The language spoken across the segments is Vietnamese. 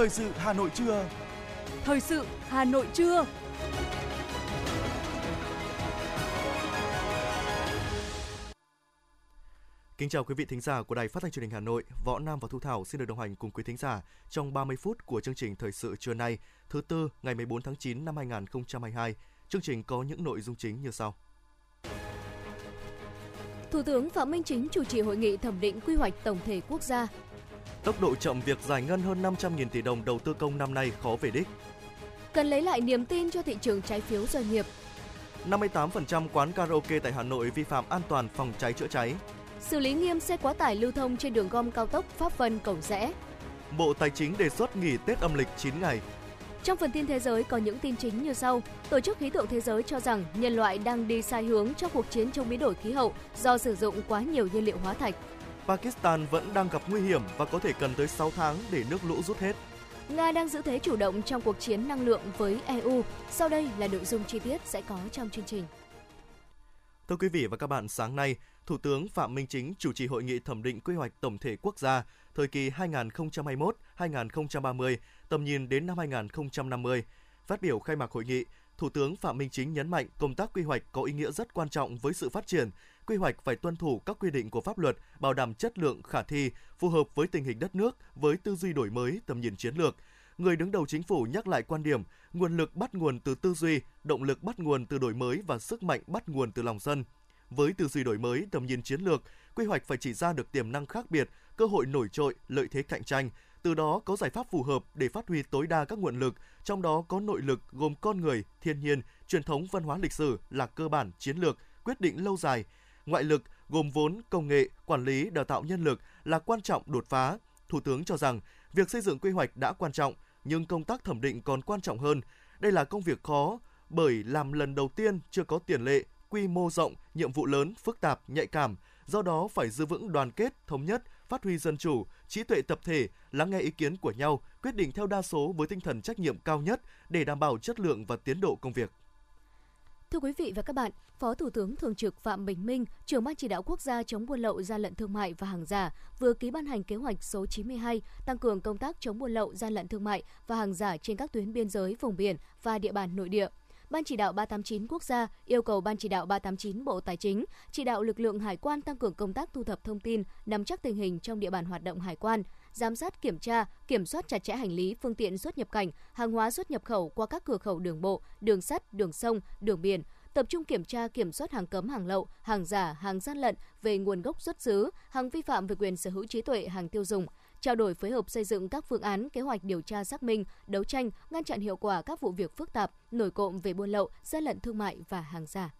Thời sự Hà Nội trưa. Thời sự Hà Nội trưa. Kính chào quý vị thính giả của Đài Phát thanh Truyền hình Hà Nội. Võ Nam và Thu Thảo xin được đồng hành cùng quý thính giả trong 30 phút của chương trình Thời sự trưa nay, thứ tư ngày 14 tháng 9 năm 2022. Chương trình có những nội dung chính như sau. Thủ tướng Phạm Minh Chính chủ trì hội nghị thẩm định quy hoạch tổng thể quốc gia. Tốc độ chậm việc giải ngân hơn 500.000 tỷ đồng đầu tư công năm nay khó về đích. Cần lấy lại niềm tin cho thị trường trái phiếu doanh nghiệp. 58% quán karaoke tại Hà Nội vi phạm an toàn phòng cháy chữa cháy. Xử lý nghiêm xe quá tải lưu thông trên đường gom cao tốc Pháp Vân Cầu Rẽ. Bộ Tài chính đề xuất nghỉ Tết âm lịch 9 ngày. Trong phần tin thế giới có những tin chính như sau. Tổ chức Khí tượng Thế giới cho rằng nhân loại đang đi sai hướng trong cuộc chiến chống biến đổi khí hậu do sử dụng quá nhiều nhiên liệu hóa thạch. Pakistan vẫn đang gặp nguy hiểm và có thể cần tới 6 tháng để nước lũ rút hết. Nga đang giữ thế chủ động trong cuộc chiến năng lượng với EU. Sau đây là nội dung chi tiết sẽ có trong chương trình. Thưa quý vị và các bạn, sáng nay, Thủ tướng Phạm Minh Chính chủ trì hội nghị thẩm định quy hoạch tổng thể quốc gia thời kỳ 2021-2030, tầm nhìn đến năm 2050. Phát biểu khai mạc hội nghị, Thủ tướng Phạm Minh Chính nhấn mạnh công tác quy hoạch có ý nghĩa rất quan trọng với sự phát triển. Quy hoạch phải tuân thủ các quy định của pháp luật, bảo đảm chất lượng khả thi, phù hợp với tình hình đất nước, với tư duy đổi mới, tầm nhìn chiến lược. Người đứng đầu chính phủ nhắc lại quan điểm nguồn lực bắt nguồn từ tư duy, động lực bắt nguồn từ đổi mới và sức mạnh bắt nguồn từ lòng dân. Với tư duy đổi mới, tầm nhìn chiến lược, quy hoạch phải chỉ ra được tiềm năng khác biệt, cơ hội nổi trội, lợi thế cạnh tranh, từ đó có giải pháp phù hợp để phát huy tối đa các nguồn lực, trong đó có nội lực gồm con người, thiên nhiên, truyền thống văn hóa lịch sử là cơ bản chiến lược, quyết định lâu dài. Ngoại lực gồm vốn, công nghệ, quản lý, đào tạo nhân lực là quan trọng đột phá. Thủ tướng cho rằng, việc xây dựng quy hoạch đã quan trọng, nhưng công tác thẩm định còn quan trọng hơn. Đây là công việc khó, bởi làm lần đầu tiên chưa có tiền lệ, quy mô rộng, nhiệm vụ lớn, phức tạp, nhạy cảm, do đó phải giữ vững đoàn kết, thống nhất, phát huy dân chủ, trí tuệ tập thể, lắng nghe ý kiến của nhau, quyết định theo đa số với tinh thần trách nhiệm cao nhất để đảm bảo chất lượng và tiến độ công việc. Thưa quý vị và các bạn, Phó Thủ tướng Thường trực Phạm Bình Minh, trưởng ban chỉ đạo quốc gia chống buôn lậu, gian lận thương mại và hàng giả vừa ký ban hành kế hoạch số 92 tăng cường công tác chống buôn lậu, gian lận thương mại và hàng giả trên các tuyến biên giới, vùng biển và địa bàn nội địa. Ban chỉ đạo 389 quốc gia yêu cầu Ban chỉ đạo 389 Bộ Tài chính chỉ đạo lực lượng hải quan tăng cường công tác thu thập thông tin, nắm chắc tình hình trong địa bàn hoạt động hải quan, giám sát kiểm tra, kiểm soát chặt chẽ hành lý, phương tiện xuất nhập cảnh, hàng hóa xuất nhập khẩu qua các cửa khẩu đường bộ, đường sắt, đường sông, đường biển, tập trung kiểm tra kiểm soát hàng cấm hàng lậu, hàng giả, hàng gian lận về nguồn gốc xuất xứ, hàng vi phạm về quyền sở hữu trí tuệ hàng tiêu dùng, trao đổi phối hợp xây dựng các phương án, kế hoạch điều tra xác minh, đấu tranh, ngăn chặn hiệu quả các vụ việc phức tạp, nổi cộm về buôn lậu, gian lận thương mại và hàng giả.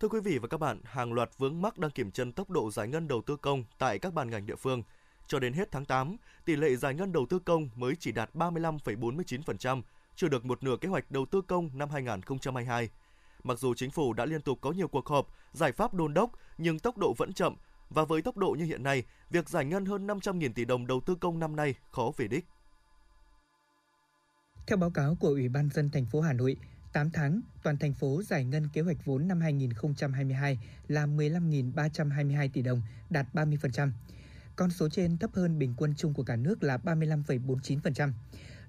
Thưa quý vị và các bạn, hàng loạt vướng mắc đang kiểm chân tốc độ giải ngân đầu tư công tại các ban ngành địa phương. Cho đến hết tháng 8, tỷ lệ giải ngân đầu tư công mới chỉ đạt 35,49%, chưa được một nửa kế hoạch đầu tư công năm 2022. Mặc dù chính phủ đã liên tục có nhiều cuộc họp, giải pháp đôn đốc, nhưng tốc độ vẫn chậm và với tốc độ như hiện nay, việc giải ngân hơn 500.000 tỷ đồng đầu tư công năm nay khó về đích. Theo báo cáo của Ủy ban dân thành phố Hà Nội, 8 tháng, toàn thành phố giải ngân kế hoạch vốn năm 2022 là 15.322 tỷ đồng, đạt 30%. Con số trên thấp hơn bình quân chung của cả nước là 35,49%.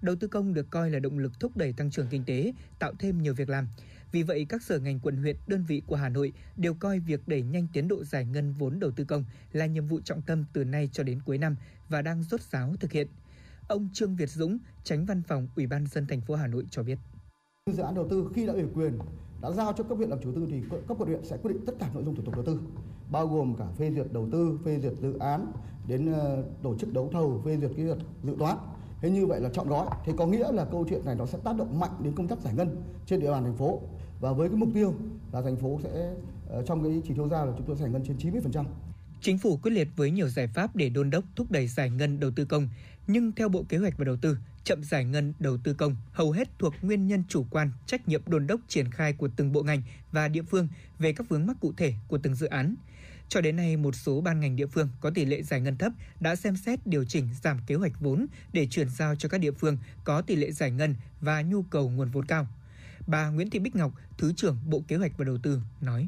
Đầu tư công được coi là động lực thúc đẩy tăng trưởng kinh tế, tạo thêm nhiều việc làm. Vì vậy, các sở ngành quận huyện, đơn vị của Hà Nội đều coi việc đẩy nhanh tiến độ giải ngân vốn đầu tư công là nhiệm vụ trọng tâm từ nay cho đến cuối năm và đang rốt ráo thực hiện. Ông Trương Việt Dũng, tránh văn phòng Ủy ban dân thành phố Hà Nội cho biết. Dự án đầu tư khi đã ủy quyền đã giao cho cấp huyện làm chủ tư thì cấp quận huyện sẽ quyết định tất cả nội dung thủ tục đầu tư bao gồm cả phê duyệt đầu tư, phê duyệt dự án đến ờ, tổ chức đấu thầu, phê duyệt cái việc dự toán. Thế như vậy là chọn gói. Thế có nghĩa là câu chuyện này nó sẽ tác động mạnh đến công tác giải ngân trên địa bàn thành phố và với cái mục tiêu là thành phố sẽ ờ, trong cái chỉ tiêu ra là chúng tôi giải ngân trên 90%. Chính phủ quyết liệt với nhiều giải pháp để đôn đốc thúc đẩy giải ngân đầu tư công, nhưng theo Bộ Kế hoạch và Đầu tư, chậm giải ngân đầu tư công hầu hết thuộc nguyên nhân chủ quan, trách nhiệm đôn đốc triển khai của từng bộ ngành và địa phương về các vướng mắc cụ thể của từng dự án. Cho đến nay, một số ban ngành địa phương có tỷ lệ giải ngân thấp đã xem xét điều chỉnh giảm kế hoạch vốn để chuyển giao cho các địa phương có tỷ lệ giải ngân và nhu cầu nguồn vốn cao. Bà Nguyễn Thị Bích Ngọc, Thứ trưởng Bộ Kế hoạch và Đầu tư nói.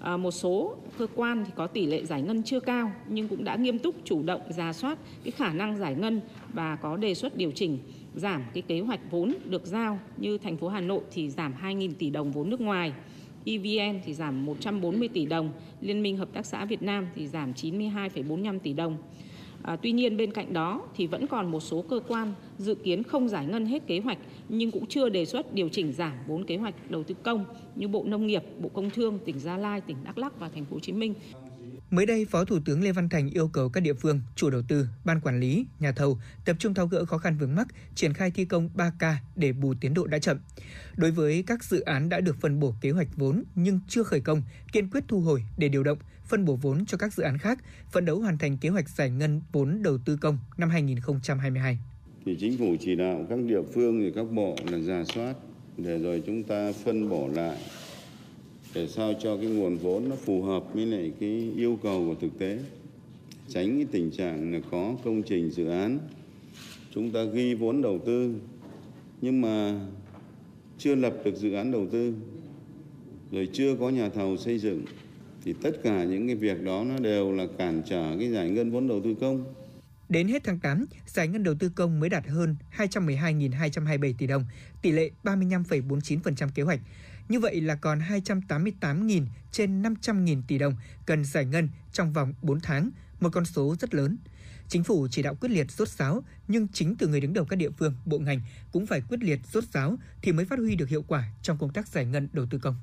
À, một số cơ quan thì có tỷ lệ giải ngân chưa cao nhưng cũng đã nghiêm túc chủ động ra soát cái khả năng giải ngân và có đề xuất điều chỉnh giảm cái kế hoạch vốn được giao như thành phố Hà Nội thì giảm 2.000 tỷ đồng vốn nước ngoài, EVN thì giảm 140 tỷ đồng, Liên minh Hợp tác xã Việt Nam thì giảm 92,45 tỷ đồng. À, tuy nhiên bên cạnh đó thì vẫn còn một số cơ quan dự kiến không giải ngân hết kế hoạch nhưng cũng chưa đề xuất điều chỉnh giảm vốn kế hoạch đầu tư công như Bộ Nông nghiệp, Bộ Công Thương, tỉnh Gia Lai, tỉnh Đắk Lắk và thành phố Hồ Chí Minh. Mới đây, Phó Thủ tướng Lê Văn Thành yêu cầu các địa phương, chủ đầu tư, ban quản lý, nhà thầu tập trung tháo gỡ khó khăn vướng mắc, triển khai thi công 3K để bù tiến độ đã chậm. Đối với các dự án đã được phân bổ kế hoạch vốn nhưng chưa khởi công, kiên quyết thu hồi để điều động, phân bổ vốn cho các dự án khác, phấn đấu hoàn thành kế hoạch giải ngân vốn đầu tư công năm 2022. Thì chính phủ chỉ đạo các địa phương thì các bộ là giả soát để rồi chúng ta phân bổ lại để sao cho cái nguồn vốn nó phù hợp với lại cái yêu cầu của thực tế. Tránh cái tình trạng là có công trình dự án. Chúng ta ghi vốn đầu tư. Nhưng mà chưa lập được dự án đầu tư. Rồi chưa có nhà thầu xây dựng. Thì tất cả những cái việc đó nó đều là cản trở cái giải ngân vốn đầu tư công. Đến hết tháng 8, giải ngân đầu tư công mới đạt hơn 212.227 tỷ đồng, tỷ lệ 35,49% kế hoạch. Như vậy là còn 288.000 trên 500.000 tỷ đồng cần giải ngân trong vòng 4 tháng, một con số rất lớn. Chính phủ chỉ đạo quyết liệt rốt ráo, nhưng chính từ người đứng đầu các địa phương, bộ ngành cũng phải quyết liệt rốt ráo thì mới phát huy được hiệu quả trong công tác giải ngân đầu tư công.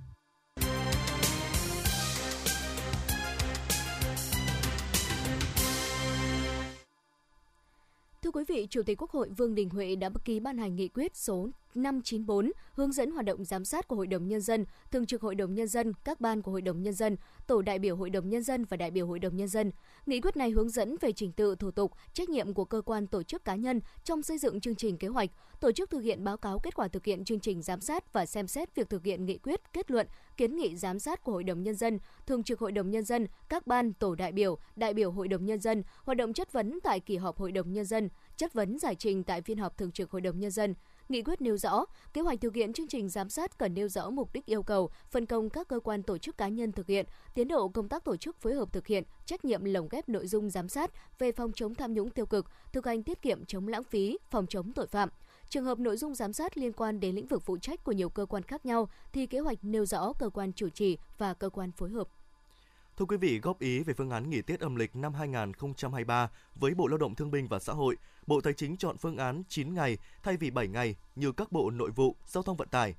Thưa quý vị, Chủ tịch Quốc hội Vương Đình Huệ đã ký ban hành nghị quyết số 594 hướng dẫn hoạt động giám sát của Hội đồng Nhân dân, Thường trực Hội đồng Nhân dân, các ban của Hội đồng Nhân dân, Tổ đại biểu Hội đồng Nhân dân và đại biểu Hội đồng Nhân dân. Nghị quyết này hướng dẫn về trình tự, thủ tục, trách nhiệm của cơ quan tổ chức cá nhân trong xây dựng chương trình kế hoạch, tổ chức thực hiện báo cáo kết quả thực hiện chương trình giám sát và xem xét việc thực hiện nghị quyết, kết luận, kiến nghị giám sát của Hội đồng Nhân dân, Thường trực Hội đồng Nhân dân, các ban, tổ đại biểu, đại biểu Hội đồng Nhân dân, hoạt động chất vấn tại kỳ họp Hội đồng Nhân dân, chất vấn giải trình tại phiên họp Thường trực Hội đồng Nhân dân, Nghị quyết nêu rõ, kế hoạch thực hiện chương trình giám sát cần nêu rõ mục đích yêu cầu, phân công các cơ quan tổ chức cá nhân thực hiện, tiến độ công tác tổ chức phối hợp thực hiện, trách nhiệm lồng ghép nội dung giám sát về phòng chống tham nhũng tiêu cực, thực hành tiết kiệm chống lãng phí, phòng chống tội phạm. Trường hợp nội dung giám sát liên quan đến lĩnh vực phụ trách của nhiều cơ quan khác nhau thì kế hoạch nêu rõ cơ quan chủ trì và cơ quan phối hợp. Thưa quý vị, góp ý về phương án nghỉ Tết âm lịch năm 2023 với Bộ Lao động Thương binh và Xã hội, Bộ Tài chính chọn phương án 9 ngày thay vì 7 ngày như các bộ nội vụ, giao thông vận tải.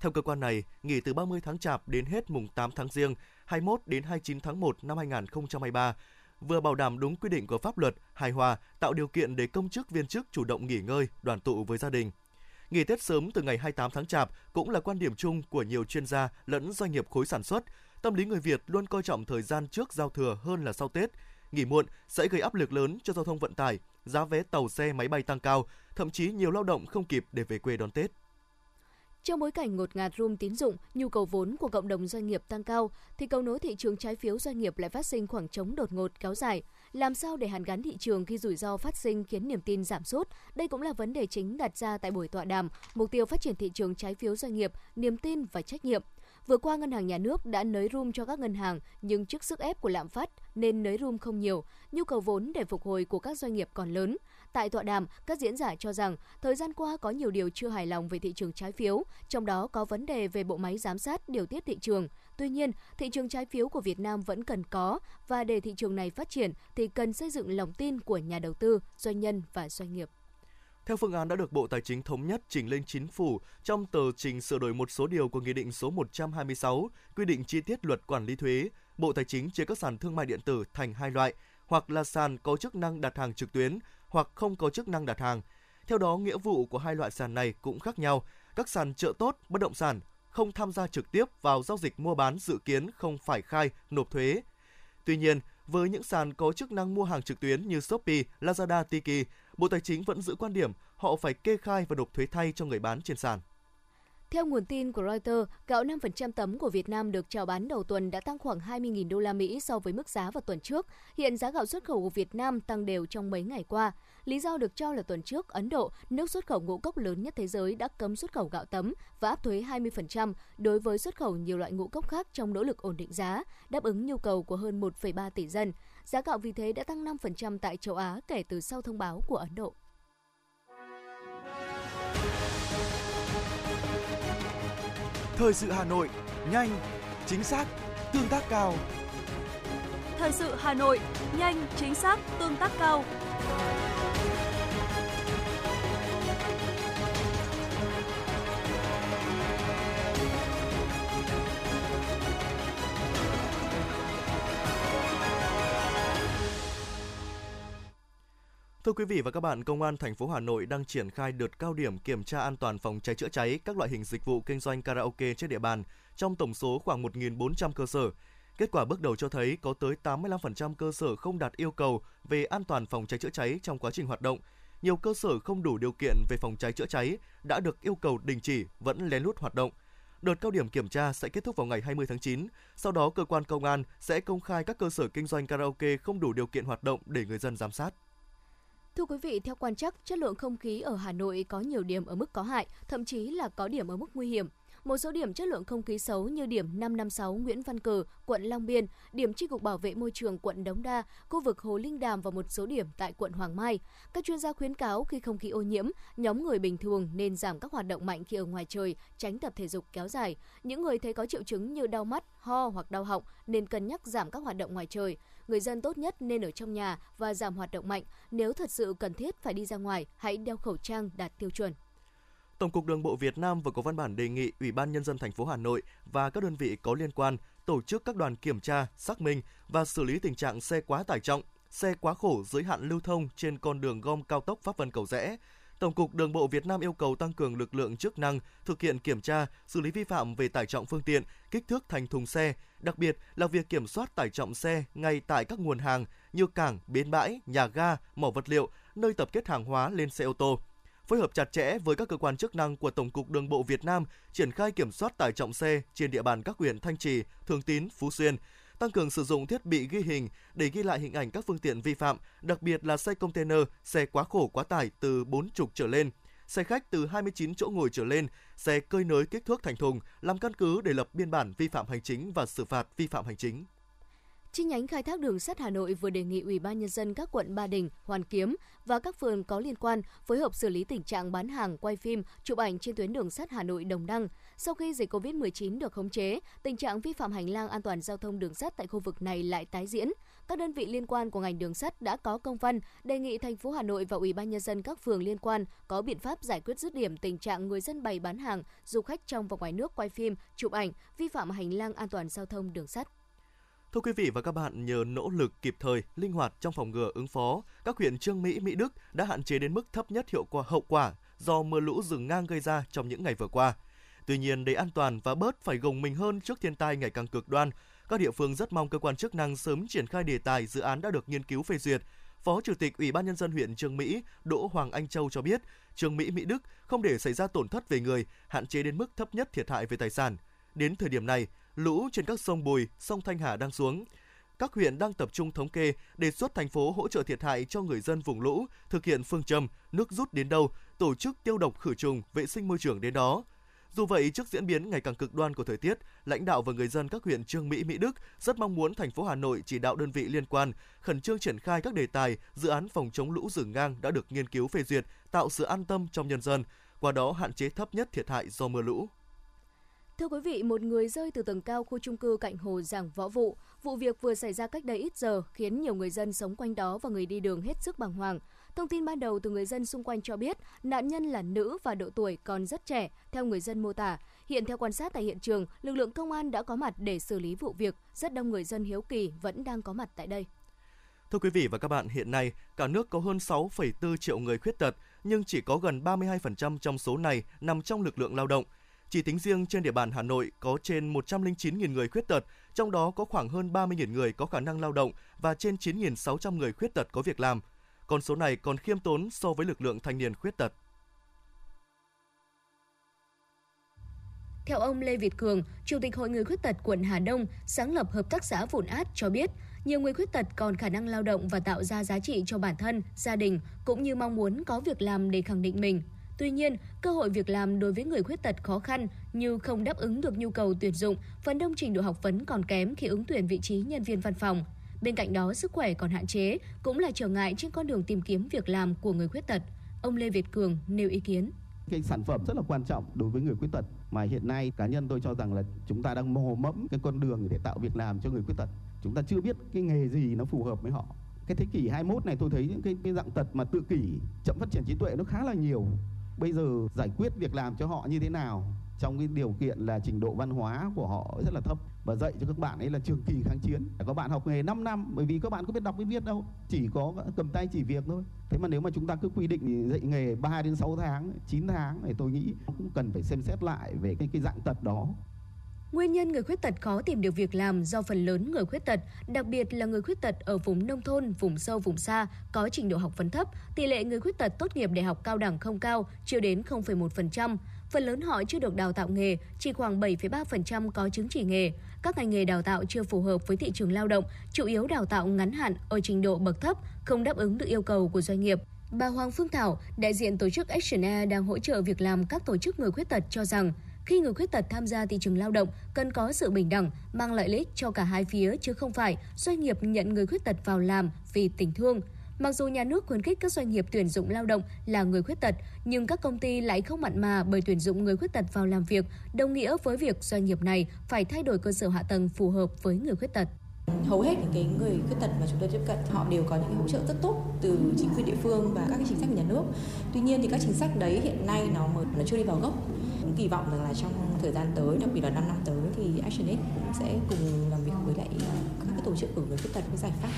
Theo cơ quan này, nghỉ từ 30 tháng Chạp đến hết mùng 8 tháng Giêng, 21 đến 29 tháng 1 năm 2023 vừa bảo đảm đúng quy định của pháp luật, hài hòa, tạo điều kiện để công chức viên chức chủ động nghỉ ngơi, đoàn tụ với gia đình. Nghỉ Tết sớm từ ngày 28 tháng Chạp cũng là quan điểm chung của nhiều chuyên gia lẫn doanh nghiệp khối sản xuất. Tâm lý người Việt luôn coi trọng thời gian trước giao thừa hơn là sau Tết. Nghỉ muộn sẽ gây áp lực lớn cho giao thông vận tải, giá vé tàu xe máy bay tăng cao, thậm chí nhiều lao động không kịp để về quê đón Tết. Trong bối cảnh ngột ngạt room tín dụng, nhu cầu vốn của cộng đồng doanh nghiệp tăng cao, thì cầu nối thị trường trái phiếu doanh nghiệp lại phát sinh khoảng trống đột ngột kéo dài. Làm sao để hàn gắn thị trường khi rủi ro phát sinh khiến niềm tin giảm sút? Đây cũng là vấn đề chính đặt ra tại buổi tọa đàm, mục tiêu phát triển thị trường trái phiếu doanh nghiệp, niềm tin và trách nhiệm. Vừa qua, Ngân hàng Nhà nước đã nới room cho các ngân hàng, nhưng trước sức ép của lạm phát nên nới room không nhiều, nhu cầu vốn để phục hồi của các doanh nghiệp còn lớn. Tại tọa đàm, các diễn giả cho rằng thời gian qua có nhiều điều chưa hài lòng về thị trường trái phiếu, trong đó có vấn đề về bộ máy giám sát điều tiết thị trường. Tuy nhiên, thị trường trái phiếu của Việt Nam vẫn cần có và để thị trường này phát triển thì cần xây dựng lòng tin của nhà đầu tư, doanh nhân và doanh nghiệp. Theo phương án đã được Bộ Tài chính thống nhất trình lên chính phủ trong tờ trình sửa đổi một số điều của Nghị định số 126 quy định chi tiết luật quản lý thuế, Bộ Tài chính chia các sàn thương mại điện tử thành hai loại, hoặc là sàn có chức năng đặt hàng trực tuyến hoặc không có chức năng đặt hàng. Theo đó, nghĩa vụ của hai loại sàn này cũng khác nhau. Các sàn chợ tốt, bất động sản không tham gia trực tiếp vào giao dịch mua bán dự kiến không phải khai, nộp thuế. Tuy nhiên, với những sàn có chức năng mua hàng trực tuyến như Shopee, Lazada, Tiki, Bộ Tài chính vẫn giữ quan điểm họ phải kê khai và nộp thuế thay cho người bán trên sàn. Theo nguồn tin của Reuters, gạo 5% tấm của Việt Nam được chào bán đầu tuần đã tăng khoảng 20.000 đô la Mỹ so với mức giá vào tuần trước. Hiện giá gạo xuất khẩu của Việt Nam tăng đều trong mấy ngày qua. Lý do được cho là tuần trước, Ấn Độ, nước xuất khẩu ngũ cốc lớn nhất thế giới đã cấm xuất khẩu gạo tấm và áp thuế 20% đối với xuất khẩu nhiều loại ngũ cốc khác trong nỗ lực ổn định giá, đáp ứng nhu cầu của hơn 1,3 tỷ dân. Giá gạo vì thế đã tăng 5% tại châu Á kể từ sau thông báo của Ấn Độ. Thời sự Hà Nội, nhanh, chính xác, tương tác cao. Thời sự Hà Nội, nhanh, chính xác, tương tác cao. Thưa quý vị và các bạn, Công an thành phố Hà Nội đang triển khai đợt cao điểm kiểm tra an toàn phòng cháy chữa cháy các loại hình dịch vụ kinh doanh karaoke trên địa bàn trong tổng số khoảng 1.400 cơ sở. Kết quả bước đầu cho thấy có tới 85% cơ sở không đạt yêu cầu về an toàn phòng cháy chữa cháy trong quá trình hoạt động. Nhiều cơ sở không đủ điều kiện về phòng cháy chữa cháy đã được yêu cầu đình chỉ vẫn lén lút hoạt động. Đợt cao điểm kiểm tra sẽ kết thúc vào ngày 20 tháng 9. Sau đó, cơ quan công an sẽ công khai các cơ sở kinh doanh karaoke không đủ điều kiện hoạt động để người dân giám sát. Thưa quý vị, theo quan chắc, chất lượng không khí ở Hà Nội có nhiều điểm ở mức có hại, thậm chí là có điểm ở mức nguy hiểm. Một số điểm chất lượng không khí xấu như điểm 556 Nguyễn Văn Cử, quận Long Biên, điểm chi cục bảo vệ môi trường quận Đống Đa, khu vực Hồ Linh Đàm và một số điểm tại quận Hoàng Mai. Các chuyên gia khuyến cáo khi không khí ô nhiễm, nhóm người bình thường nên giảm các hoạt động mạnh khi ở ngoài trời, tránh tập thể dục kéo dài. Những người thấy có triệu chứng như đau mắt, ho hoặc đau họng nên cân nhắc giảm các hoạt động ngoài trời người dân tốt nhất nên ở trong nhà và giảm hoạt động mạnh. Nếu thật sự cần thiết phải đi ra ngoài, hãy đeo khẩu trang đạt tiêu chuẩn. Tổng cục Đường bộ Việt Nam vừa có văn bản đề nghị Ủy ban nhân dân thành phố Hà Nội và các đơn vị có liên quan tổ chức các đoàn kiểm tra, xác minh và xử lý tình trạng xe quá tải trọng, xe quá khổ giới hạn lưu thông trên con đường gom cao tốc Pháp Vân Cầu Rẽ. Tổng cục Đường bộ Việt Nam yêu cầu tăng cường lực lượng chức năng thực hiện kiểm tra, xử lý vi phạm về tải trọng phương tiện, kích thước thành thùng xe, đặc biệt là việc kiểm soát tải trọng xe ngay tại các nguồn hàng như cảng, bến bãi, nhà ga, mỏ vật liệu, nơi tập kết hàng hóa lên xe ô tô. Phối hợp chặt chẽ với các cơ quan chức năng của Tổng cục Đường bộ Việt Nam triển khai kiểm soát tải trọng xe trên địa bàn các huyện Thanh Trì, Thường Tín, Phú Xuyên, tăng cường sử dụng thiết bị ghi hình để ghi lại hình ảnh các phương tiện vi phạm, đặc biệt là xe container, xe quá khổ quá tải từ 40 trở lên, xe khách từ 29 chỗ ngồi trở lên, xe cơi nới kích thước thành thùng làm căn cứ để lập biên bản vi phạm hành chính và xử phạt vi phạm hành chính. Chi nhánh khai thác đường sắt Hà Nội vừa đề nghị Ủy ban nhân dân các quận Ba Đình, Hoàn Kiếm và các phường có liên quan phối hợp xử lý tình trạng bán hàng, quay phim, chụp ảnh trên tuyến đường sắt Hà Nội Đồng Đăng. Sau khi dịch Covid-19 được khống chế, tình trạng vi phạm hành lang an toàn giao thông đường sắt tại khu vực này lại tái diễn. Các đơn vị liên quan của ngành đường sắt đã có công văn đề nghị thành phố Hà Nội và Ủy ban nhân dân các phường liên quan có biện pháp giải quyết dứt điểm tình trạng người dân bày bán hàng, du khách trong và ngoài nước quay phim, chụp ảnh, vi phạm hành lang an toàn giao thông đường sắt. Thưa quý vị và các bạn, nhờ nỗ lực kịp thời, linh hoạt trong phòng ngừa ứng phó, các huyện Trương Mỹ, Mỹ Đức đã hạn chế đến mức thấp nhất hiệu quả hậu quả do mưa lũ rừng ngang gây ra trong những ngày vừa qua. Tuy nhiên, để an toàn và bớt phải gồng mình hơn trước thiên tai ngày càng cực đoan, các địa phương rất mong cơ quan chức năng sớm triển khai đề tài dự án đã được nghiên cứu phê duyệt. Phó Chủ tịch Ủy ban nhân dân huyện Trương Mỹ Đỗ Hoàng Anh Châu cho biết, Trương Mỹ Mỹ Đức không để xảy ra tổn thất về người, hạn chế đến mức thấp nhất thiệt hại về tài sản. Đến thời điểm này, lũ trên các sông Bùi, sông Thanh Hà đang xuống. Các huyện đang tập trung thống kê, đề xuất thành phố hỗ trợ thiệt hại cho người dân vùng lũ, thực hiện phương châm nước rút đến đâu, tổ chức tiêu độc khử trùng, vệ sinh môi trường đến đó. Dù vậy, trước diễn biến ngày càng cực đoan của thời tiết, lãnh đạo và người dân các huyện Trương Mỹ, Mỹ Đức rất mong muốn thành phố Hà Nội chỉ đạo đơn vị liên quan khẩn trương triển khai các đề tài, dự án phòng chống lũ rừng ngang đã được nghiên cứu phê duyệt, tạo sự an tâm trong nhân dân, qua đó hạn chế thấp nhất thiệt hại do mưa lũ. Thưa quý vị, một người rơi từ tầng cao khu trung cư cạnh hồ Giảng Võ Vụ. Vụ việc vừa xảy ra cách đây ít giờ khiến nhiều người dân sống quanh đó và người đi đường hết sức bàng hoàng. Thông tin ban đầu từ người dân xung quanh cho biết, nạn nhân là nữ và độ tuổi còn rất trẻ, theo người dân mô tả. Hiện theo quan sát tại hiện trường, lực lượng công an đã có mặt để xử lý vụ việc. Rất đông người dân hiếu kỳ vẫn đang có mặt tại đây. Thưa quý vị và các bạn, hiện nay cả nước có hơn 6,4 triệu người khuyết tật, nhưng chỉ có gần 32% trong số này nằm trong lực lượng lao động. Chỉ tính riêng trên địa bàn Hà Nội có trên 109.000 người khuyết tật, trong đó có khoảng hơn 30.000 người có khả năng lao động và trên 9.600 người khuyết tật có việc làm. Con số này còn khiêm tốn so với lực lượng thanh niên khuyết tật. Theo ông Lê Việt Cường, Chủ tịch Hội Người Khuyết tật quận Hà Đông, sáng lập Hợp tác xã Vụn Át cho biết, nhiều người khuyết tật còn khả năng lao động và tạo ra giá trị cho bản thân, gia đình, cũng như mong muốn có việc làm để khẳng định mình. Tuy nhiên, cơ hội việc làm đối với người khuyết tật khó khăn như không đáp ứng được nhu cầu tuyển dụng, phần đông trình độ học vấn còn kém khi ứng tuyển vị trí nhân viên văn phòng. Bên cạnh đó, sức khỏe còn hạn chế cũng là trở ngại trên con đường tìm kiếm việc làm của người khuyết tật. Ông Lê Việt Cường nêu ý kiến cái sản phẩm rất là quan trọng đối với người khuyết tật mà hiện nay cá nhân tôi cho rằng là chúng ta đang mò mẫm cái con đường để tạo việc làm cho người khuyết tật chúng ta chưa biết cái nghề gì nó phù hợp với họ cái thế kỷ 21 này tôi thấy những cái, cái dạng tật mà tự kỷ chậm phát triển trí tuệ nó khá là nhiều bây giờ giải quyết việc làm cho họ như thế nào trong cái điều kiện là trình độ văn hóa của họ rất là thấp? Và dạy cho các bạn ấy là trường kỳ kháng chiến. Các bạn học nghề 5 năm, bởi vì các bạn có biết đọc, biết viết đâu. Chỉ có cầm tay chỉ việc thôi. Thế mà nếu mà chúng ta cứ quy định dạy nghề 3 đến 6 tháng 9 tháng thì tôi nghĩ cũng cần phải xem xét lại về cái cái dạng tật đó. Nguyên nhân người khuyết tật khó tìm được việc làm do phần lớn người khuyết tật, đặc biệt là người khuyết tật ở vùng nông thôn, vùng sâu, vùng xa, có trình độ học vấn thấp, tỷ lệ người khuyết tật tốt nghiệp đại học cao đẳng không cao, chưa đến 0,1%. Phần lớn họ chưa được đào tạo nghề, chỉ khoảng 7,3% có chứng chỉ nghề. Các ngành nghề đào tạo chưa phù hợp với thị trường lao động, chủ yếu đào tạo ngắn hạn ở trình độ bậc thấp, không đáp ứng được yêu cầu của doanh nghiệp. Bà Hoàng Phương Thảo, đại diện tổ chức Action Air đang hỗ trợ việc làm các tổ chức người khuyết tật cho rằng khi người khuyết tật tham gia thị trường lao động cần có sự bình đẳng, mang lợi ích cho cả hai phía chứ không phải doanh nghiệp nhận người khuyết tật vào làm vì tình thương. Mặc dù nhà nước khuyến khích các doanh nghiệp tuyển dụng lao động là người khuyết tật, nhưng các công ty lại không mặn mà bởi tuyển dụng người khuyết tật vào làm việc, đồng nghĩa với việc doanh nghiệp này phải thay đổi cơ sở hạ tầng phù hợp với người khuyết tật. Hầu hết những cái người khuyết tật mà chúng tôi tiếp cận họ đều có những hỗ trợ rất tốt từ chính quyền địa phương và các cái chính sách của nhà nước. Tuy nhiên thì các chính sách đấy hiện nay nó mới nó chưa đi vào gốc cũng kỳ vọng rằng là trong thời gian tới đặc biệt là 5 năm tới thì ActionAid sẽ cùng làm việc với lại các tổ chức của người khuyết tật với giải pháp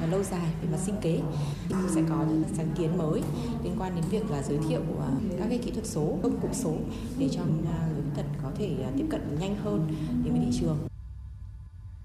ờ, lâu dài về mặt sinh kế. Thì cũng sẽ có những sáng kiến mới liên quan đến việc là giới thiệu ờ, các cái kỹ thuật số công cụ số để cho ờ, người khuyết tật có thể tiếp cận nhanh hơn đến với thị trường.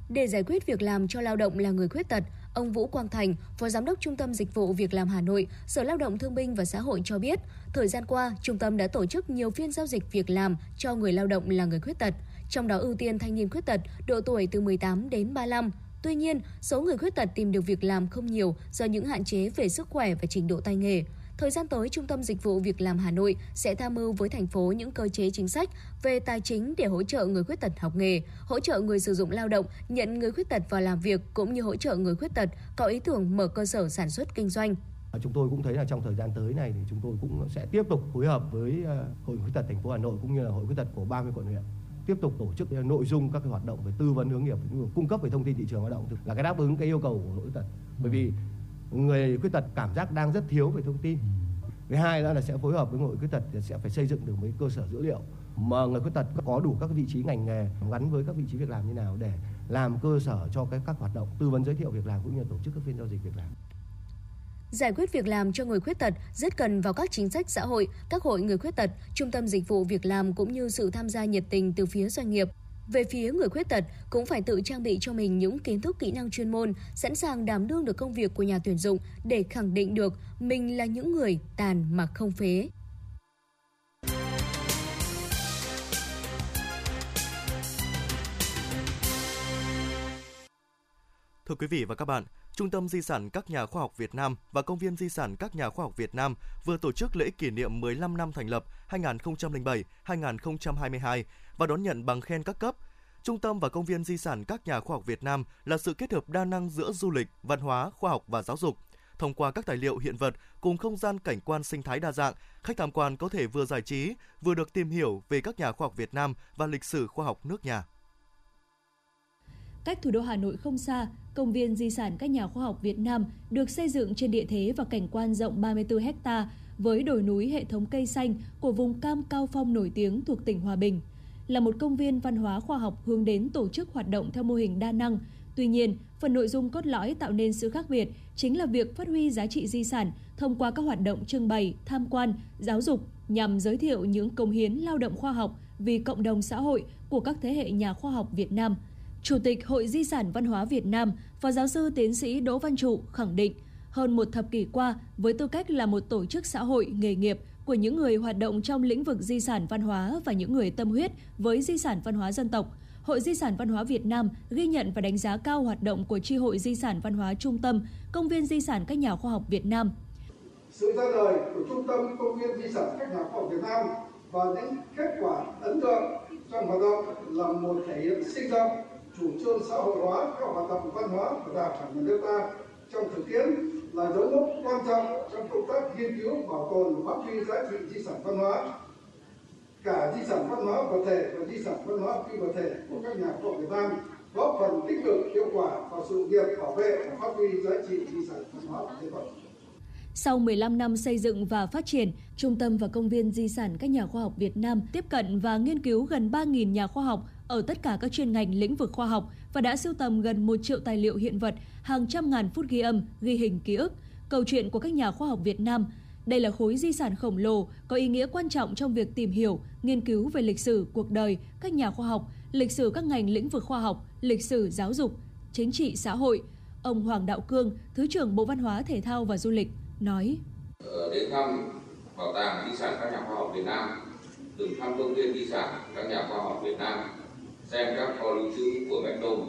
Để giải quyết việc làm cho lao động là người khuyết tật, ông Vũ Quang Thành, Phó Giám đốc Trung tâm Dịch vụ Việc làm Hà Nội, Sở Lao động Thương binh và Xã hội cho biết, thời gian qua, trung tâm đã tổ chức nhiều phiên giao dịch việc làm cho người lao động là người khuyết tật, trong đó ưu tiên thanh niên khuyết tật độ tuổi từ 18 đến 35. Tuy nhiên, số người khuyết tật tìm được việc làm không nhiều do những hạn chế về sức khỏe và trình độ tay nghề. Thời gian tới, Trung tâm Dịch vụ Việc làm Hà Nội sẽ tham mưu với thành phố những cơ chế chính sách về tài chính để hỗ trợ người khuyết tật học nghề, hỗ trợ người sử dụng lao động nhận người khuyết tật vào làm việc cũng như hỗ trợ người khuyết tật có ý tưởng mở cơ sở sản xuất kinh doanh. Chúng tôi cũng thấy là trong thời gian tới này thì chúng tôi cũng sẽ tiếp tục phối hợp với ờ, Hội khuyết tật thành phố Hà Nội cũng như là Hội khuyết tật của 30 quận huyện tiếp tục tổ chức nội dung các cái hoạt động về tư vấn hướng nghiệp cung cấp về thông tin thị trường lao động là cái đáp ứng cái yêu cầu của hội khuyết tật bởi vì người khuyết tật cảm giác đang rất thiếu về thông tin. Thứ hai đó là sẽ phối hợp với người khuyết tật sẽ phải xây dựng được mấy cơ sở dữ liệu. Mà người khuyết tật có đủ các vị trí ngành nghề gắn với các vị trí việc làm như nào để làm cơ sở cho cái các hoạt động tư vấn giới thiệu việc làm cũng như tổ chức các phiên giao dịch việc làm. Giải quyết việc làm cho người khuyết tật rất cần vào các chính sách xã hội, các hội người khuyết tật, trung tâm dịch vụ việc làm cũng như sự tham gia nhiệt tình từ phía doanh nghiệp. Về phía người khuyết tật cũng phải tự trang bị cho mình những kiến thức kỹ năng chuyên môn, sẵn sàng đảm đương được công việc của nhà tuyển dụng để khẳng định được mình là những người tàn mà không phế. Thưa quý vị và các bạn, Trung tâm Di sản các nhà khoa học Việt Nam và Công viên Di sản các nhà khoa học Việt Nam vừa tổ chức lễ kỷ niệm 15 năm thành lập 2007-2022 và đón nhận bằng khen các cấp. Trung tâm và Công viên Di sản các nhà khoa học Việt Nam là sự kết hợp đa năng giữa du lịch, văn hóa, khoa học và giáo dục. Thông qua các tài liệu hiện vật cùng không gian cảnh quan sinh thái đa dạng, khách tham quan có thể vừa giải trí, vừa được tìm hiểu về các nhà khoa học Việt Nam và lịch sử khoa học nước nhà. Cách thủ đô Hà Nội không xa, công viên di sản các nhà khoa học Việt Nam được xây dựng trên địa thế và cảnh quan rộng 34 hecta với đồi núi hệ thống cây xanh của vùng cam cao phong nổi tiếng thuộc tỉnh Hòa Bình. Là một công viên văn hóa khoa học hướng đến tổ chức hoạt động theo mô hình đa năng. Tuy nhiên, phần nội dung cốt lõi tạo nên sự khác biệt chính là việc phát huy giá trị di sản thông qua các hoạt động trưng bày, tham quan, giáo dục nhằm giới thiệu những công hiến lao động khoa học vì cộng đồng xã hội của các thế hệ nhà khoa học Việt Nam – Chủ tịch Hội Di sản Văn hóa Việt Nam, Phó giáo sư tiến sĩ Đỗ Văn Trụ khẳng định, hơn một thập kỷ qua, với tư cách là một tổ chức xã hội nghề nghiệp của những người hoạt động trong lĩnh vực di sản văn hóa và những người tâm huyết với di sản văn hóa dân tộc. Hội Di sản Văn hóa Việt Nam ghi nhận và đánh giá cao hoạt động của Tri hội Di sản Văn hóa Trung tâm, Công viên Di sản các nhà khoa học Việt Nam. Sự ra đời của Trung tâm Công viên Di sản các nhà khoa học Việt Nam và những kết quả ấn tượng trong hoạt động là một thể hiện sinh động chủ trương xã hội hóa các hoạt động văn hóa của Đảng và Nhà nước ta trong thực tiễn là dấu mốc quan trọng trong công tác nghiên cứu, bảo tồn và phát huy giá trị di sản văn hóa cả di sản văn hóa vật thể và di sản văn hóa phi vật thể của các nhà khoa học Việt Nam góp phần tích cực hiệu quả vào sự nghiệp bảo vệ và phát huy giá trị di sản văn hóa của dân tộc. Sau 15 năm xây dựng và phát triển, Trung tâm và Công viên Di sản các nhà khoa học Việt Nam tiếp cận và nghiên cứu gần 3.000 nhà khoa học ở tất cả các chuyên ngành lĩnh vực khoa học và đã sưu tầm gần 1 triệu tài liệu hiện vật, hàng trăm ngàn phút ghi âm, ghi hình ký ức, câu chuyện của các nhà khoa học Việt Nam. Đây là khối di sản khổng lồ có ý nghĩa quan trọng trong việc tìm hiểu, nghiên cứu về lịch sử, cuộc đời, các nhà khoa học, lịch sử các ngành lĩnh vực khoa học, lịch sử giáo dục, chính trị xã hội. Ông Hoàng Đạo Cương, Thứ trưởng Bộ Văn hóa Thể thao và Du lịch, nói. Ờ, đến thăm Bảo tàng Di sản các nhà khoa học Việt Nam, từng thăm công viên di sản các nhà khoa học Việt Nam, xem các kho lưu trữ của Mecdon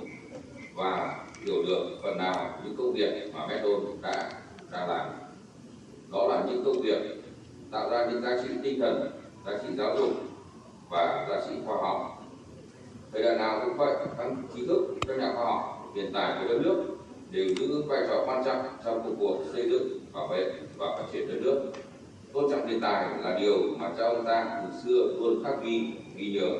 và hiểu được phần nào những công việc mà Mecdon đã đang làm. Đó là những công việc tạo ra những giá trị tinh thần, giá trị giáo dục và giá trị khoa học. Thời đại nào cũng vậy, các trí thức, các nhà khoa học, hiện tại của đất nước đều giữ vai trò quan trọng trong công cuộc xây dựng, bảo vệ và phát triển đất nước. Tôn trọng đề tài là điều mà cha ông ta từ xưa luôn khắc ghi, ghi nhớ.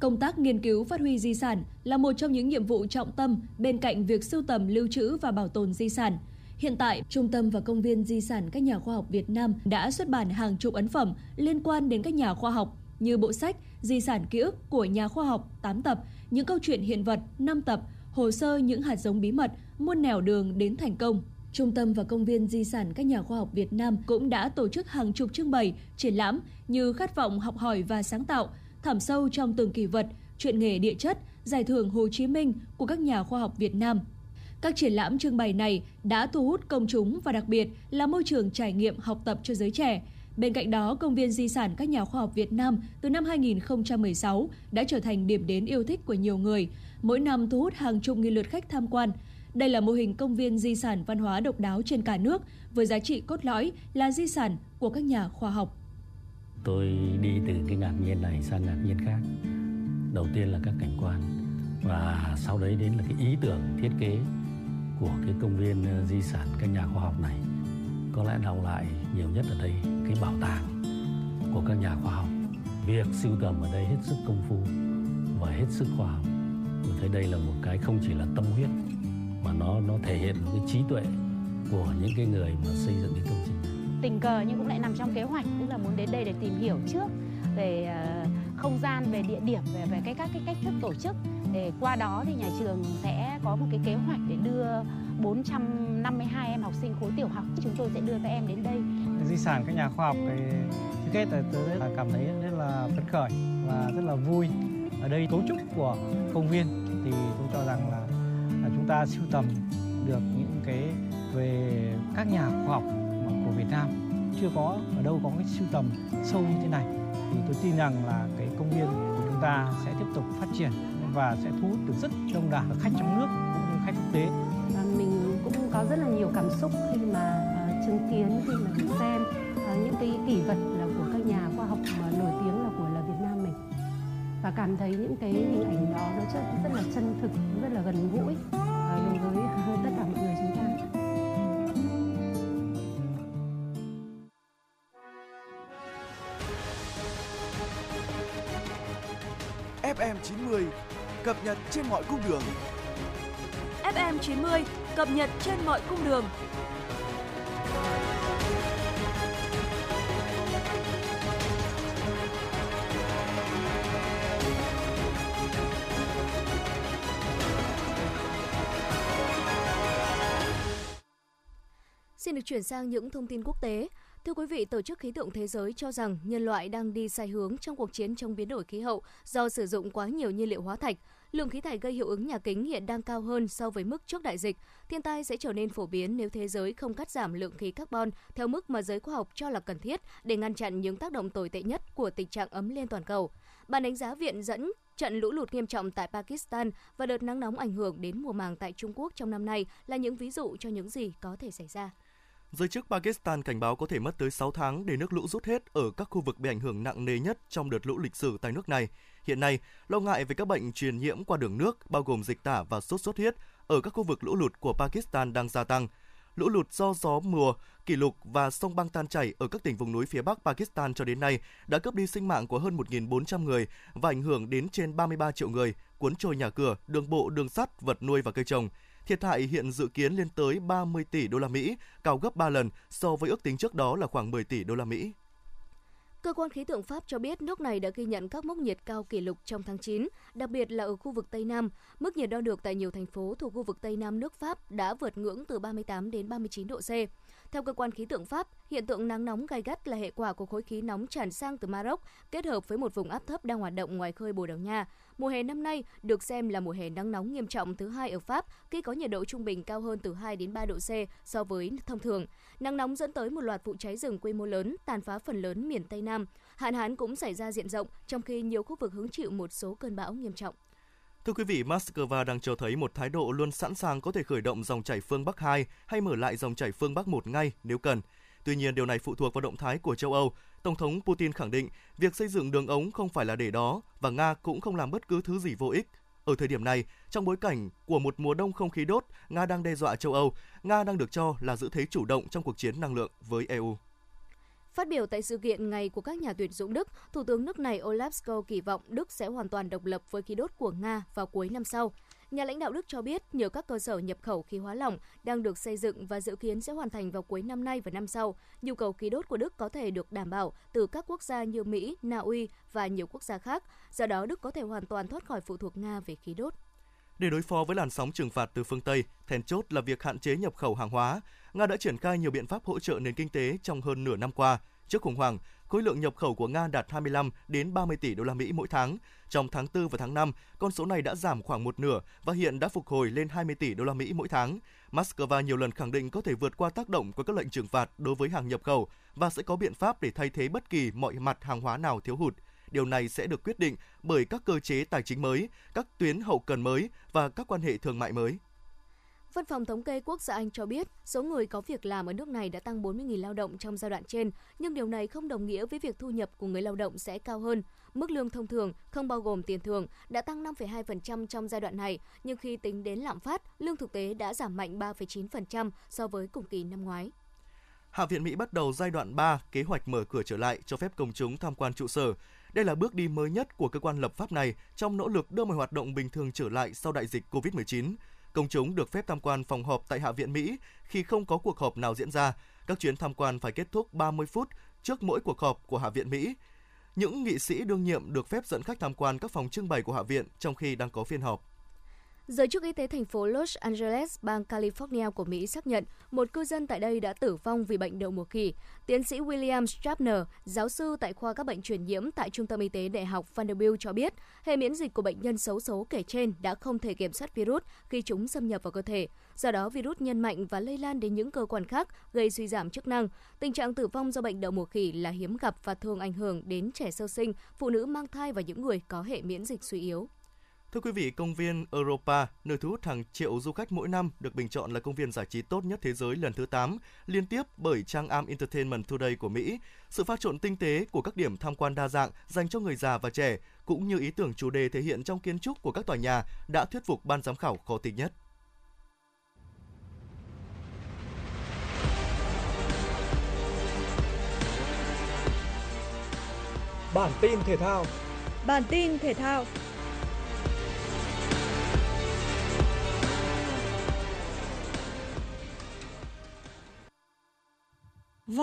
Công tác nghiên cứu phát huy di sản là một trong những nhiệm vụ trọng tâm bên cạnh việc sưu tầm, lưu trữ và bảo tồn di sản. Hiện tại, Trung tâm và Công viên Di sản các nhà khoa học Việt Nam đã xuất bản hàng chục ấn phẩm liên quan đến các nhà khoa học như bộ sách Di sản ký ức của nhà khoa học 8 tập, những câu chuyện hiện vật 5 tập, hồ sơ những hạt giống bí mật, muôn nẻo đường đến thành công. Trung tâm và Công viên Di sản các nhà khoa học Việt Nam cũng đã tổ chức hàng chục trưng bày, triển lãm như khát vọng học hỏi và sáng tạo, thẳm sâu trong từng kỷ vật, chuyện nghề địa chất, giải thưởng Hồ Chí Minh của các nhà khoa học Việt Nam. Các triển lãm trưng bày này đã thu hút công chúng và đặc biệt là môi trường trải nghiệm học tập cho giới trẻ. Bên cạnh đó, Công viên Di sản các nhà khoa học Việt Nam từ năm 2016 đã trở thành điểm đến yêu thích của nhiều người, mỗi năm thu hút hàng chục nghìn lượt khách tham quan. Đây là mô hình công viên di sản văn hóa độc đáo trên cả nước với giá trị cốt lõi là di sản của các nhà khoa học. Tôi đi từ cái ngạc nhiên này sang ngạc nhiên khác. Đầu tiên là các cảnh quan, và sau đấy đến là cái ý tưởng thiết kế của cái công viên ờ, di sản các nhà khoa học này. Có lẽ đọc lại nhiều nhất ở đây, cái bảo tàng của các nhà khoa học. Việc sưu tầm ở đây hết sức công phu và hết sức khoa học. Tôi thấy đây là một cái không chỉ là tâm huyết, mà nó nó thể hiện một cái trí tuệ của những cái người mà xây dựng cái công trình. Tình cờ nhưng cũng lại nằm trong kế hoạch tức là muốn đến đây để tìm hiểu trước về ờ, không gian, về địa điểm, về về cái các cái cách thức tổ chức để qua đó thì nhà trường sẽ có một cái kế hoạch để đưa 452 em học sinh khối tiểu học chúng tôi sẽ đưa các em đến đây. Di sản các nhà khoa học thì trước hết là tôi rất là cảm thấy rất là phấn khởi và rất là vui. Ở đây cấu trúc của công viên thì tôi cho rằng là, là chúng ta sưu tầm được những cái về các nhà khoa học của Việt Nam chưa có ở đâu có cái sưu tầm sâu như thế này. Thì tôi tin rằng là cái công viên của chúng ta sẽ tiếp tục phát triển và sẽ thu hút được rất đông đảo khách trong nước cũng như khách quốc tế. Và mình cũng có rất là nhiều cảm xúc khi mà uh, chứng kiến khi mà được xem uh, những cái kỷ vật là của các nhà khoa học mà nổi tiếng là của là Việt Nam mình. Và cảm thấy những cái hình ảnh đó nó rất rất là chân thực, rất là gần gũi. Cập nhật trên mọi cung đường. FM 90 cập nhật trên mọi cung đường. Xin được chuyển sang những thông tin quốc tế. Thưa quý vị, Tổ chức Khí tượng Thế giới cho rằng nhân loại đang đi sai hướng trong cuộc chiến chống biến đổi khí hậu do sử dụng quá nhiều nhiên liệu hóa thạch. Lượng khí thải gây hiệu ứng nhà kính hiện đang cao hơn so với mức trước đại dịch. Thiên tai sẽ trở nên phổ biến nếu thế giới không cắt giảm lượng khí carbon theo mức mà giới khoa học cho là cần thiết để ngăn chặn những tác động tồi tệ nhất của tình trạng ấm lên toàn cầu. Ban đánh giá viện dẫn trận lũ lụt nghiêm trọng tại Pakistan và đợt nắng nóng ảnh hưởng đến mùa màng tại Trung Quốc trong năm nay là những ví dụ cho những gì có thể xảy ra. Giới chức Pakistan cảnh báo có thể mất tới 6 tháng để nước lũ rút hết ở các khu vực bị ảnh hưởng nặng nề nhất trong đợt lũ lịch sử tại nước này. Hiện nay, lo ngại về các bệnh truyền nhiễm qua đường nước, bao gồm dịch tả và sốt xuất huyết, ở các khu vực lũ lụt của Pakistan đang gia tăng. Lũ lụt do gió mùa, kỷ lục và sông băng tan chảy ở các tỉnh vùng núi phía Bắc Pakistan cho đến nay đã cướp đi sinh mạng của hơn 1.400 người và ảnh hưởng đến trên 33 triệu người, cuốn trôi nhà cửa, đường bộ, đường sắt, vật nuôi và cây trồng. Thiệt hại hiện dự kiến lên tới 30 tỷ đô la Mỹ, cao gấp 3 lần so với ước tính trước đó là khoảng 10 tỷ đô la Mỹ. Cơ quan khí tượng Pháp cho biết nước này đã ghi nhận các mốc nhiệt cao kỷ lục trong tháng 9, đặc biệt là ở khu vực Tây Nam. Mức nhiệt đo được tại nhiều thành phố thuộc khu vực Tây Nam nước Pháp đã vượt ngưỡng từ 38 đến 39 độ C. Theo cơ quan khí tượng Pháp, hiện tượng nắng nóng gai gắt là hệ quả của khối khí nóng tràn sang từ Maroc kết hợp với một vùng áp thấp đang hoạt động ngoài khơi Bồ Đào Nha. Mùa hè năm nay được xem là mùa hè nắng nóng nghiêm trọng thứ hai ở Pháp khi có nhiệt độ trung bình cao hơn từ 2 đến 3 độ C so với thông thường. Nắng nóng dẫn tới một loạt vụ cháy rừng quy mô lớn, tàn phá phần lớn miền Tây Nam. Hạn hán cũng xảy ra diện rộng, trong khi nhiều khu vực hứng chịu một số cơn bão nghiêm trọng. Thưa quý vị, Moscow đang cho thấy một thái độ luôn sẵn sàng có thể khởi động dòng chảy phương Bắc 2 hay mở lại dòng chảy phương Bắc 1 ngay nếu cần. Tuy nhiên, điều này phụ thuộc vào động thái của châu Âu. Tổng thống Putin khẳng định việc xây dựng đường ống không phải là để đó và Nga cũng không làm bất cứ thứ gì vô ích. Ở thời điểm này, trong bối cảnh của một mùa đông không khí đốt, Nga đang đe dọa châu Âu, Nga đang được cho là giữ thế chủ động trong cuộc chiến năng lượng với EU. Phát biểu tại sự kiện Ngày của các nhà tuyển dụng Đức, Thủ tướng nước này Olaf Scholz kỳ vọng Đức sẽ hoàn toàn độc lập với khí đốt của Nga vào cuối năm sau. Nhà lãnh đạo Đức cho biết nhiều các cơ sở nhập khẩu khí hóa lỏng đang được xây dựng và dự kiến sẽ hoàn thành vào cuối năm nay và năm sau. Nhu cầu khí đốt của Đức có thể được đảm bảo từ các quốc gia như Mỹ, Na Uy và nhiều quốc gia khác. Do đó, Đức có thể hoàn toàn thoát khỏi phụ thuộc Nga về khí đốt. Để đối phó với làn sóng trừng phạt từ phương Tây, then chốt là việc hạn chế nhập khẩu hàng hóa. Nga đã triển khai nhiều biện pháp hỗ trợ nền kinh tế trong hơn nửa năm qua. Trước khủng hoảng, khối lượng nhập khẩu của Nga đạt 25 đến 30 tỷ đô la Mỹ mỗi tháng. Trong tháng 4 và tháng 5, con số này đã giảm khoảng một nửa và hiện đã phục hồi lên 20 tỷ đô la Mỹ mỗi tháng. Moscow nhiều lần khẳng định có thể vượt qua tác động của các lệnh trừng phạt đối với hàng nhập khẩu và sẽ có biện pháp để thay thế bất kỳ mọi mặt hàng hóa nào thiếu hụt. Điều này sẽ được quyết định bởi các cơ chế tài chính mới, các tuyến hậu cần mới và các quan hệ thương mại mới. Văn phòng Thống kê Quốc gia Anh cho biết số người có việc làm ở nước này đã tăng 40.000 lao động trong giai đoạn trên, nhưng điều này không đồng nghĩa với việc thu nhập của người lao động sẽ cao hơn. Mức lương thông thường, không bao gồm tiền thưởng, đã tăng 5,2% trong giai đoạn này, nhưng khi tính đến lạm phát, lương thực tế đã giảm mạnh 3,9% so với cùng kỳ năm ngoái. Hạ viện Mỹ bắt đầu giai đoạn 3 kế hoạch mở cửa trở lại cho phép công chúng tham quan trụ sở. Đây là bước đi mới nhất của cơ quan lập pháp này trong nỗ lực đưa mọi hoạt động bình thường trở lại sau đại dịch COVID-19. Công chúng được phép tham quan phòng họp tại Hạ viện Mỹ khi không có cuộc họp nào diễn ra. Các chuyến tham quan phải kết thúc 30 phút trước mỗi cuộc họp của Hạ viện Mỹ. Những nghị sĩ đương nhiệm được phép dẫn khách tham quan các phòng trưng bày của Hạ viện trong khi đang có phiên họp. Giới chức y tế thành phố Los Angeles, bang California của Mỹ xác nhận một cư dân tại đây đã tử vong vì bệnh đậu mùa khỉ. Tiến sĩ William Strapner, giáo sư tại khoa các bệnh truyền nhiễm tại Trung tâm Y tế Đại học Vanderbilt cho biết, hệ miễn dịch của bệnh nhân xấu số kể trên đã không thể kiểm soát virus khi chúng xâm nhập vào cơ thể. Do đó, virus nhân mạnh và lây lan đến những cơ quan khác, gây suy giảm chức năng. Tình trạng tử vong do bệnh đậu mùa khỉ là hiếm gặp và thường ảnh hưởng đến trẻ sơ sinh, phụ nữ mang thai và những người có hệ miễn dịch suy yếu. Thưa quý vị, công viên Europa, nơi thu hút hàng triệu du khách mỗi năm, được bình chọn là công viên giải trí tốt nhất thế giới lần thứ 8, liên tiếp bởi trang Am Entertainment Today của Mỹ. Sự pha trộn tinh tế của các điểm tham quan đa dạng dành cho người già và trẻ, cũng như ý tưởng chủ đề thể hiện trong kiến trúc của các tòa nhà đã thuyết phục ban giám khảo khó tính nhất. Bản tin thể thao Bản tin thể thao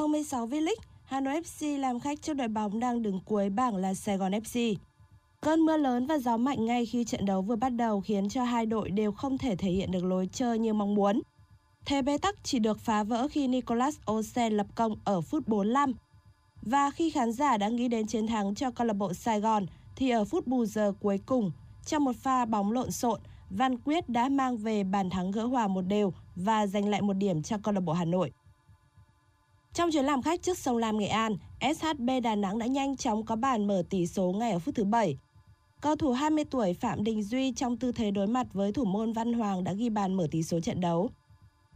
36 V-League, Hà Nội FC làm khách trước đội bóng đang đứng cuối bảng là Sài Gòn FC. Cơn mưa lớn và gió mạnh ngay khi trận đấu vừa bắt đầu khiến cho hai đội đều không thể thể hiện được lối chơi như mong muốn. Thế bế tắc chỉ được phá vỡ khi Nicolas Osen lập công ở phút 45. Và khi khán giả đã nghĩ đến chiến thắng cho câu lạc bộ Sài Gòn thì ở phút bù giờ cuối cùng, Trong một pha bóng lộn xộn, Văn Quyết đã mang về bàn thắng gỡ hòa một đều và giành lại một điểm cho câu lạc bộ Hà Nội. Trong chuyến làm khách trước sông Lam Nghệ An, SHB Đà Nẵng đã nhanh chóng có bàn mở tỷ số ngay ở phút thứ 7. Cầu thủ 20 tuổi Phạm Đình Duy trong tư thế đối mặt với thủ môn Văn Hoàng đã ghi bàn mở tỷ số trận đấu.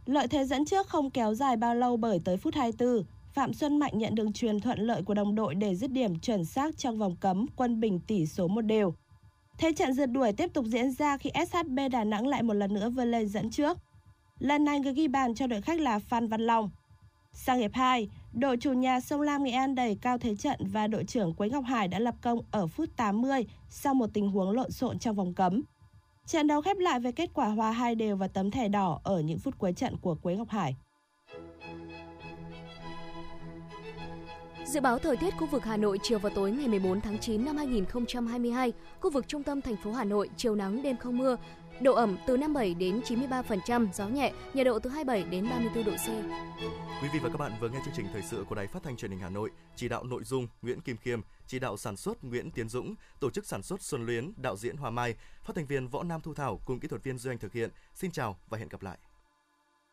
Lợi thế dẫn trước không kéo dài bao lâu bởi tới phút 24, Phạm Xuân Mạnh nhận đường truyền thuận lợi của đồng đội để dứt điểm chuẩn xác trong vòng cấm, quân bình tỷ số một đều. Thế trận rượt đuổi tiếp tục diễn ra khi SHB Đà Nẵng lại một lần nữa vươn lên dẫn trước. Lần này người ghi bàn cho đội khách là Phan Văn Long. Sang hiệp 2, đội chủ nhà Sông Lam Nghệ An đẩy cao thế trận và đội trưởng Quế Ngọc Hải đã lập công ở phút 80 sau một tình huống lộn xộn trong vòng cấm. Trận đấu khép lại với kết quả hòa hai đều và tấm thẻ đỏ ở những phút cuối trận của Quế Ngọc Hải. Dự báo thời tiết khu vực Hà Nội chiều và tối ngày 14 tháng 9 năm 2022, khu vực trung tâm thành phố Hà Nội chiều nắng đêm không mưa, độ ẩm từ 57 đến 93%, gió nhẹ, nhiệt độ từ 27 đến 34 độ C. Quý vị và các bạn vừa nghe chương trình thời sự của Đài Phát thanh Truyền hình Hà Nội, chỉ đạo nội dung Nguyễn Kim Khiêm, chỉ đạo sản xuất Nguyễn Tiến Dũng, tổ chức sản xuất Xuân Luyến, đạo diễn Hoa Mai, phát thanh viên Võ Nam Thu Thảo cùng kỹ thuật viên Duy Anh thực hiện. Xin chào và hẹn gặp lại.